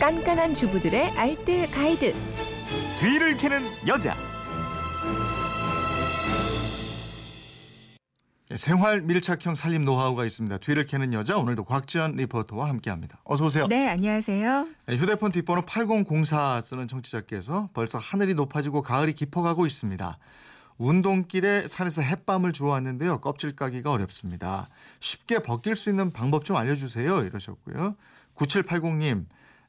깐깐한 주부들의 알뜰 가이드. 뒤를 캐는 여자. 예, 생활 밀착형 살림 노하우가 있습니다. 뒤를 캐는 여자 오늘도 곽지연 리포터와 함께합니다. 어서 오세요. 네, 안녕하세요. 예, 휴대폰 뒷번호 8004 쓰는 청취자께서 벌써 하늘이 높아지고 가을이 깊어가고 있습니다. 운동길에 산에서 햇밤을 주워왔는데요. 껍질 까기가 어렵습니다. 쉽게 벗길 수 있는 방법 좀 알려주세요. 이러셨고요. 9780님,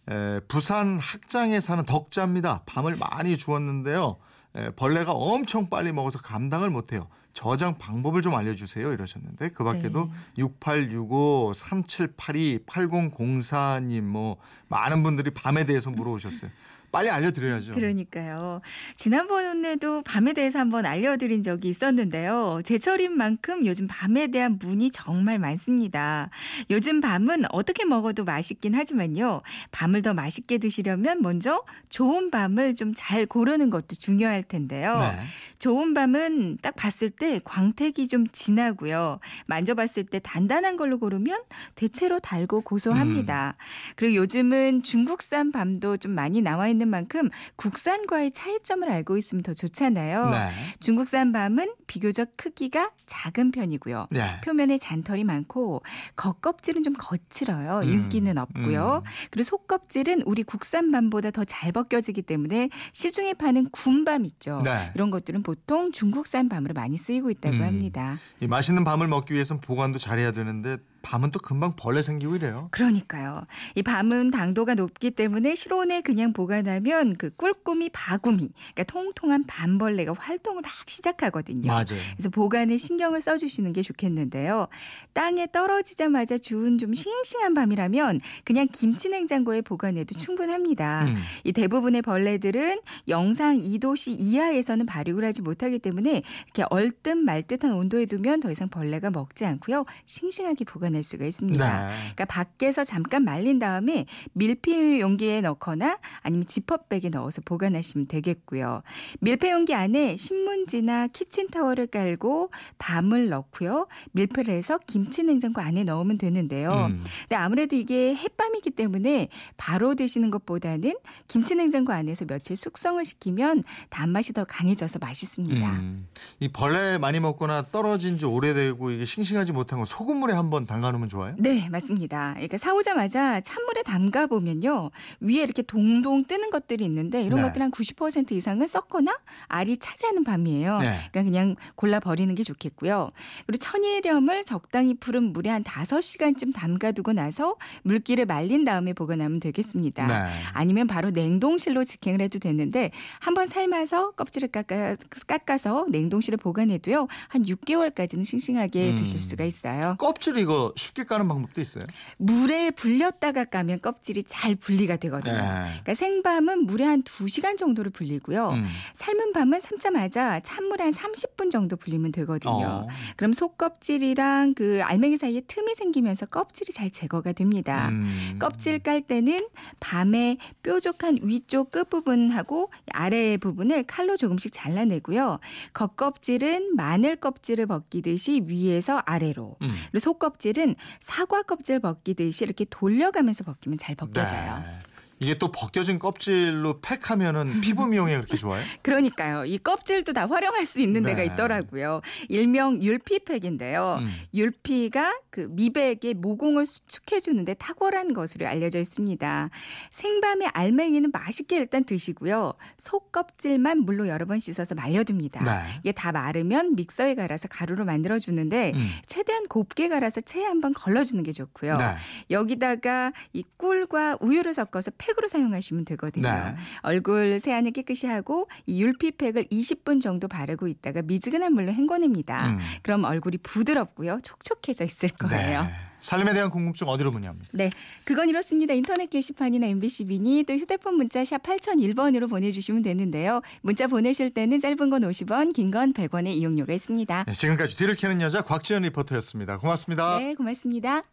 에, 부산 학장에 사는 덕자입니다. 밤을 많이 주웠는데요. 에, 벌레가 엄청 빨리 먹어서 감당을 못해요. 저장 방법을 좀 알려주세요. 이러셨는데 그 밖에도 네. 6865, 3782, 8004님 뭐 많은 분들이 밤에 대해서 물어오셨어요. 빨리 알려드려야죠. 그러니까요. 지난번에도 밤에 대해서 한번 알려드린 적이 있었는데요. 제철인 만큼 요즘 밤에 대한 문의 정말 많습니다. 요즘 밤은 어떻게 먹어도 맛있긴 하지만요. 밤을 더 맛있게 드시려면 먼저 좋은 밤을 좀 잘 고르는 것도 중요할 텐데요. 네. 좋은 밤은 딱 봤을 때 광택이 좀 진하고요. 만져봤을 때 단단한 걸로 고르면 대체로 달고 고소합니다. 그리고 요즘은 중국산 밤도 좀 많이 나와 있는 만큼 국산과의 차이점을 알고 있으면 더 좋잖아요. 네. 중국산 밤은 비교적 크기가 작은 편이고요. 네. 표면에 잔털이 많고 겉껍질은 좀 거칠어요. 음, 윤기는 없고요. 그리고 속껍질은 우리 국산 밤보다 더 잘 벗겨지기 때문에 시중에 파는 군밤 있죠. 네. 이런 것들은 보통 중국산 밤으로 많이 쓰이고 있다고 음. 합니다. 이 맛있는 밤을 먹기 위해서는 보관도 잘해야 되는데 밤은 또 금방 벌레 생기고 이래요. 그러니까요. 이 밤은 당도가 높기 때문에 실온에 그냥 보관하면 그 꿀꾸미 바구미, 그러니까 통통한 밤벌레가 활동을 막 시작하거든요. 맞아요. 그래서 보관에 신경을 써주시는 게 좋겠는데요. 땅에 떨어지자마자 주운 좀 싱싱한 밤이라면 그냥 김치 냉장고에 보관해도 충분합니다. 음. 이 대부분의 벌레들은 영상 2도씨 이하에서는 발육을 하지 못하기 때문에 이렇게 얼듯 말듯한 온도에 두면 더 이상 벌레가 먹지 않고요. 싱싱하게 보관 할 수가 있습니다. 네. 그러니까 밖에서 잠깐 말린 다음에 밀폐 용기에 넣거나 아니면 지퍼백에 넣어서 보관하시면 되겠고요. 밀폐 용기 안에 신문지나 키친타월을 깔고 밤을 넣고요. 밀폐를 해서 김치 냉장고 안에 넣으면 되는데요. 음. 근데 아무래도 이게 햇밤이기 때문에 바로 드시는 것보다는 김치 냉장고 안에서 며칠 숙성을 시키면 단맛이 더 강해져서 맛있습니다. 음. 이 벌레 많이 먹거나 떨어진 지 오래되고 이게 싱싱하지 못한 거 소금물에 한번 담 가놓으면 좋아요? 네, 맞습니다. 그러니까 사오자마자 찬물에 담가 보면요. 위에 이렇게 동동 뜨는 것들이 있는데 이런 네. 것들 한 90% 이상은 썩거나 알이 차지하는 밤이에요. 네. 그러니까 그냥 골라 버리는 게 좋겠고요. 그리고 천일염을 적당히 푸른 물에 한 5시간쯤 담가 두고 나서 물기를 말린 다음에 보관하면 되겠습니다. 네. 아니면 바로 냉동실로 직행을 해도 되는데 한번 삶아서 껍질을 깎아, 깎아서 냉동실에 보관해도요. 한 6개월까지는 싱싱하게 음. 드실 수가 있어요. 껍질 이거 쉽게 까는 방법도 있어요? 물에 불렸다가 까면 껍질이 잘 분리가 되거든요. 네. 그러니까 생밤은 물에 한 2시간 정도를 불리고요. 음. 삶은 밤은 삶자마자 찬물에 한 30분 정도 불리면 되거든요. 어. 그럼 속껍질이랑 그 알맹이 사이에 틈이 생기면서 껍질이 잘 제거가 됩니다. 음. 껍질 깔 때는 밤에 뾰족한 위쪽 끝부분하고 아래 부분을 칼로 조금씩 잘라내고요. 겉껍질은 마늘 껍질을 벗기듯이 위에서 아래로 음. 그리고 속껍질은 사과 껍질 벗기듯이 이렇게 돌려가면서 벗기면 잘 벗겨져요. 네. 이게 또 벗겨진 껍질로 팩하면은 피부 미용에 그렇게 좋아요? 그러니까요. 이 껍질도 다 활용할 수 있는 데가 네. 있더라고요. 일명 율피팩인데요. 음. 율피가 그 미백의 모공을 수축해 주는데 탁월한 것으로 알려져 있습니다. 생밤의 알맹이는 맛있게 일단 드시고요. 속 껍질만 물로 여러 번 씻어서 말려둡니다. 네. 이게 다 마르면 믹서에 갈아서 가루로 만들어 주는데 음. 최대한 곱게 갈아서 체에 한번 걸러 주는 게 좋고요. 네. 여기다가 이 꿀과 우유를 섞어서 팩으로 사용하시면 되거든요. 네. 얼굴 세안을 깨끗이 하고 이 율피팩을 20분 정도 바르고 있다가 미지근한 물로 헹궈냅니다. 음. 그럼 얼굴이 부드럽고요. 촉촉해져 있을 거예요. 네. 살림에 대한 궁금증 어디로 문의합니까? 네. 그건 이렇습니다. 인터넷 게시판이나 MBC 미니 또 휴대폰 문자 샵 8001번으로 보내주시면 되는데요. 문자 보내실 때는 짧은 건 50원, 긴 건 100원의 이용료가 있습니다. 네, 지금까지 뒤를 캐는 여자 곽지연 리포터였습니다. 고맙습니다. 네, 고맙습니다.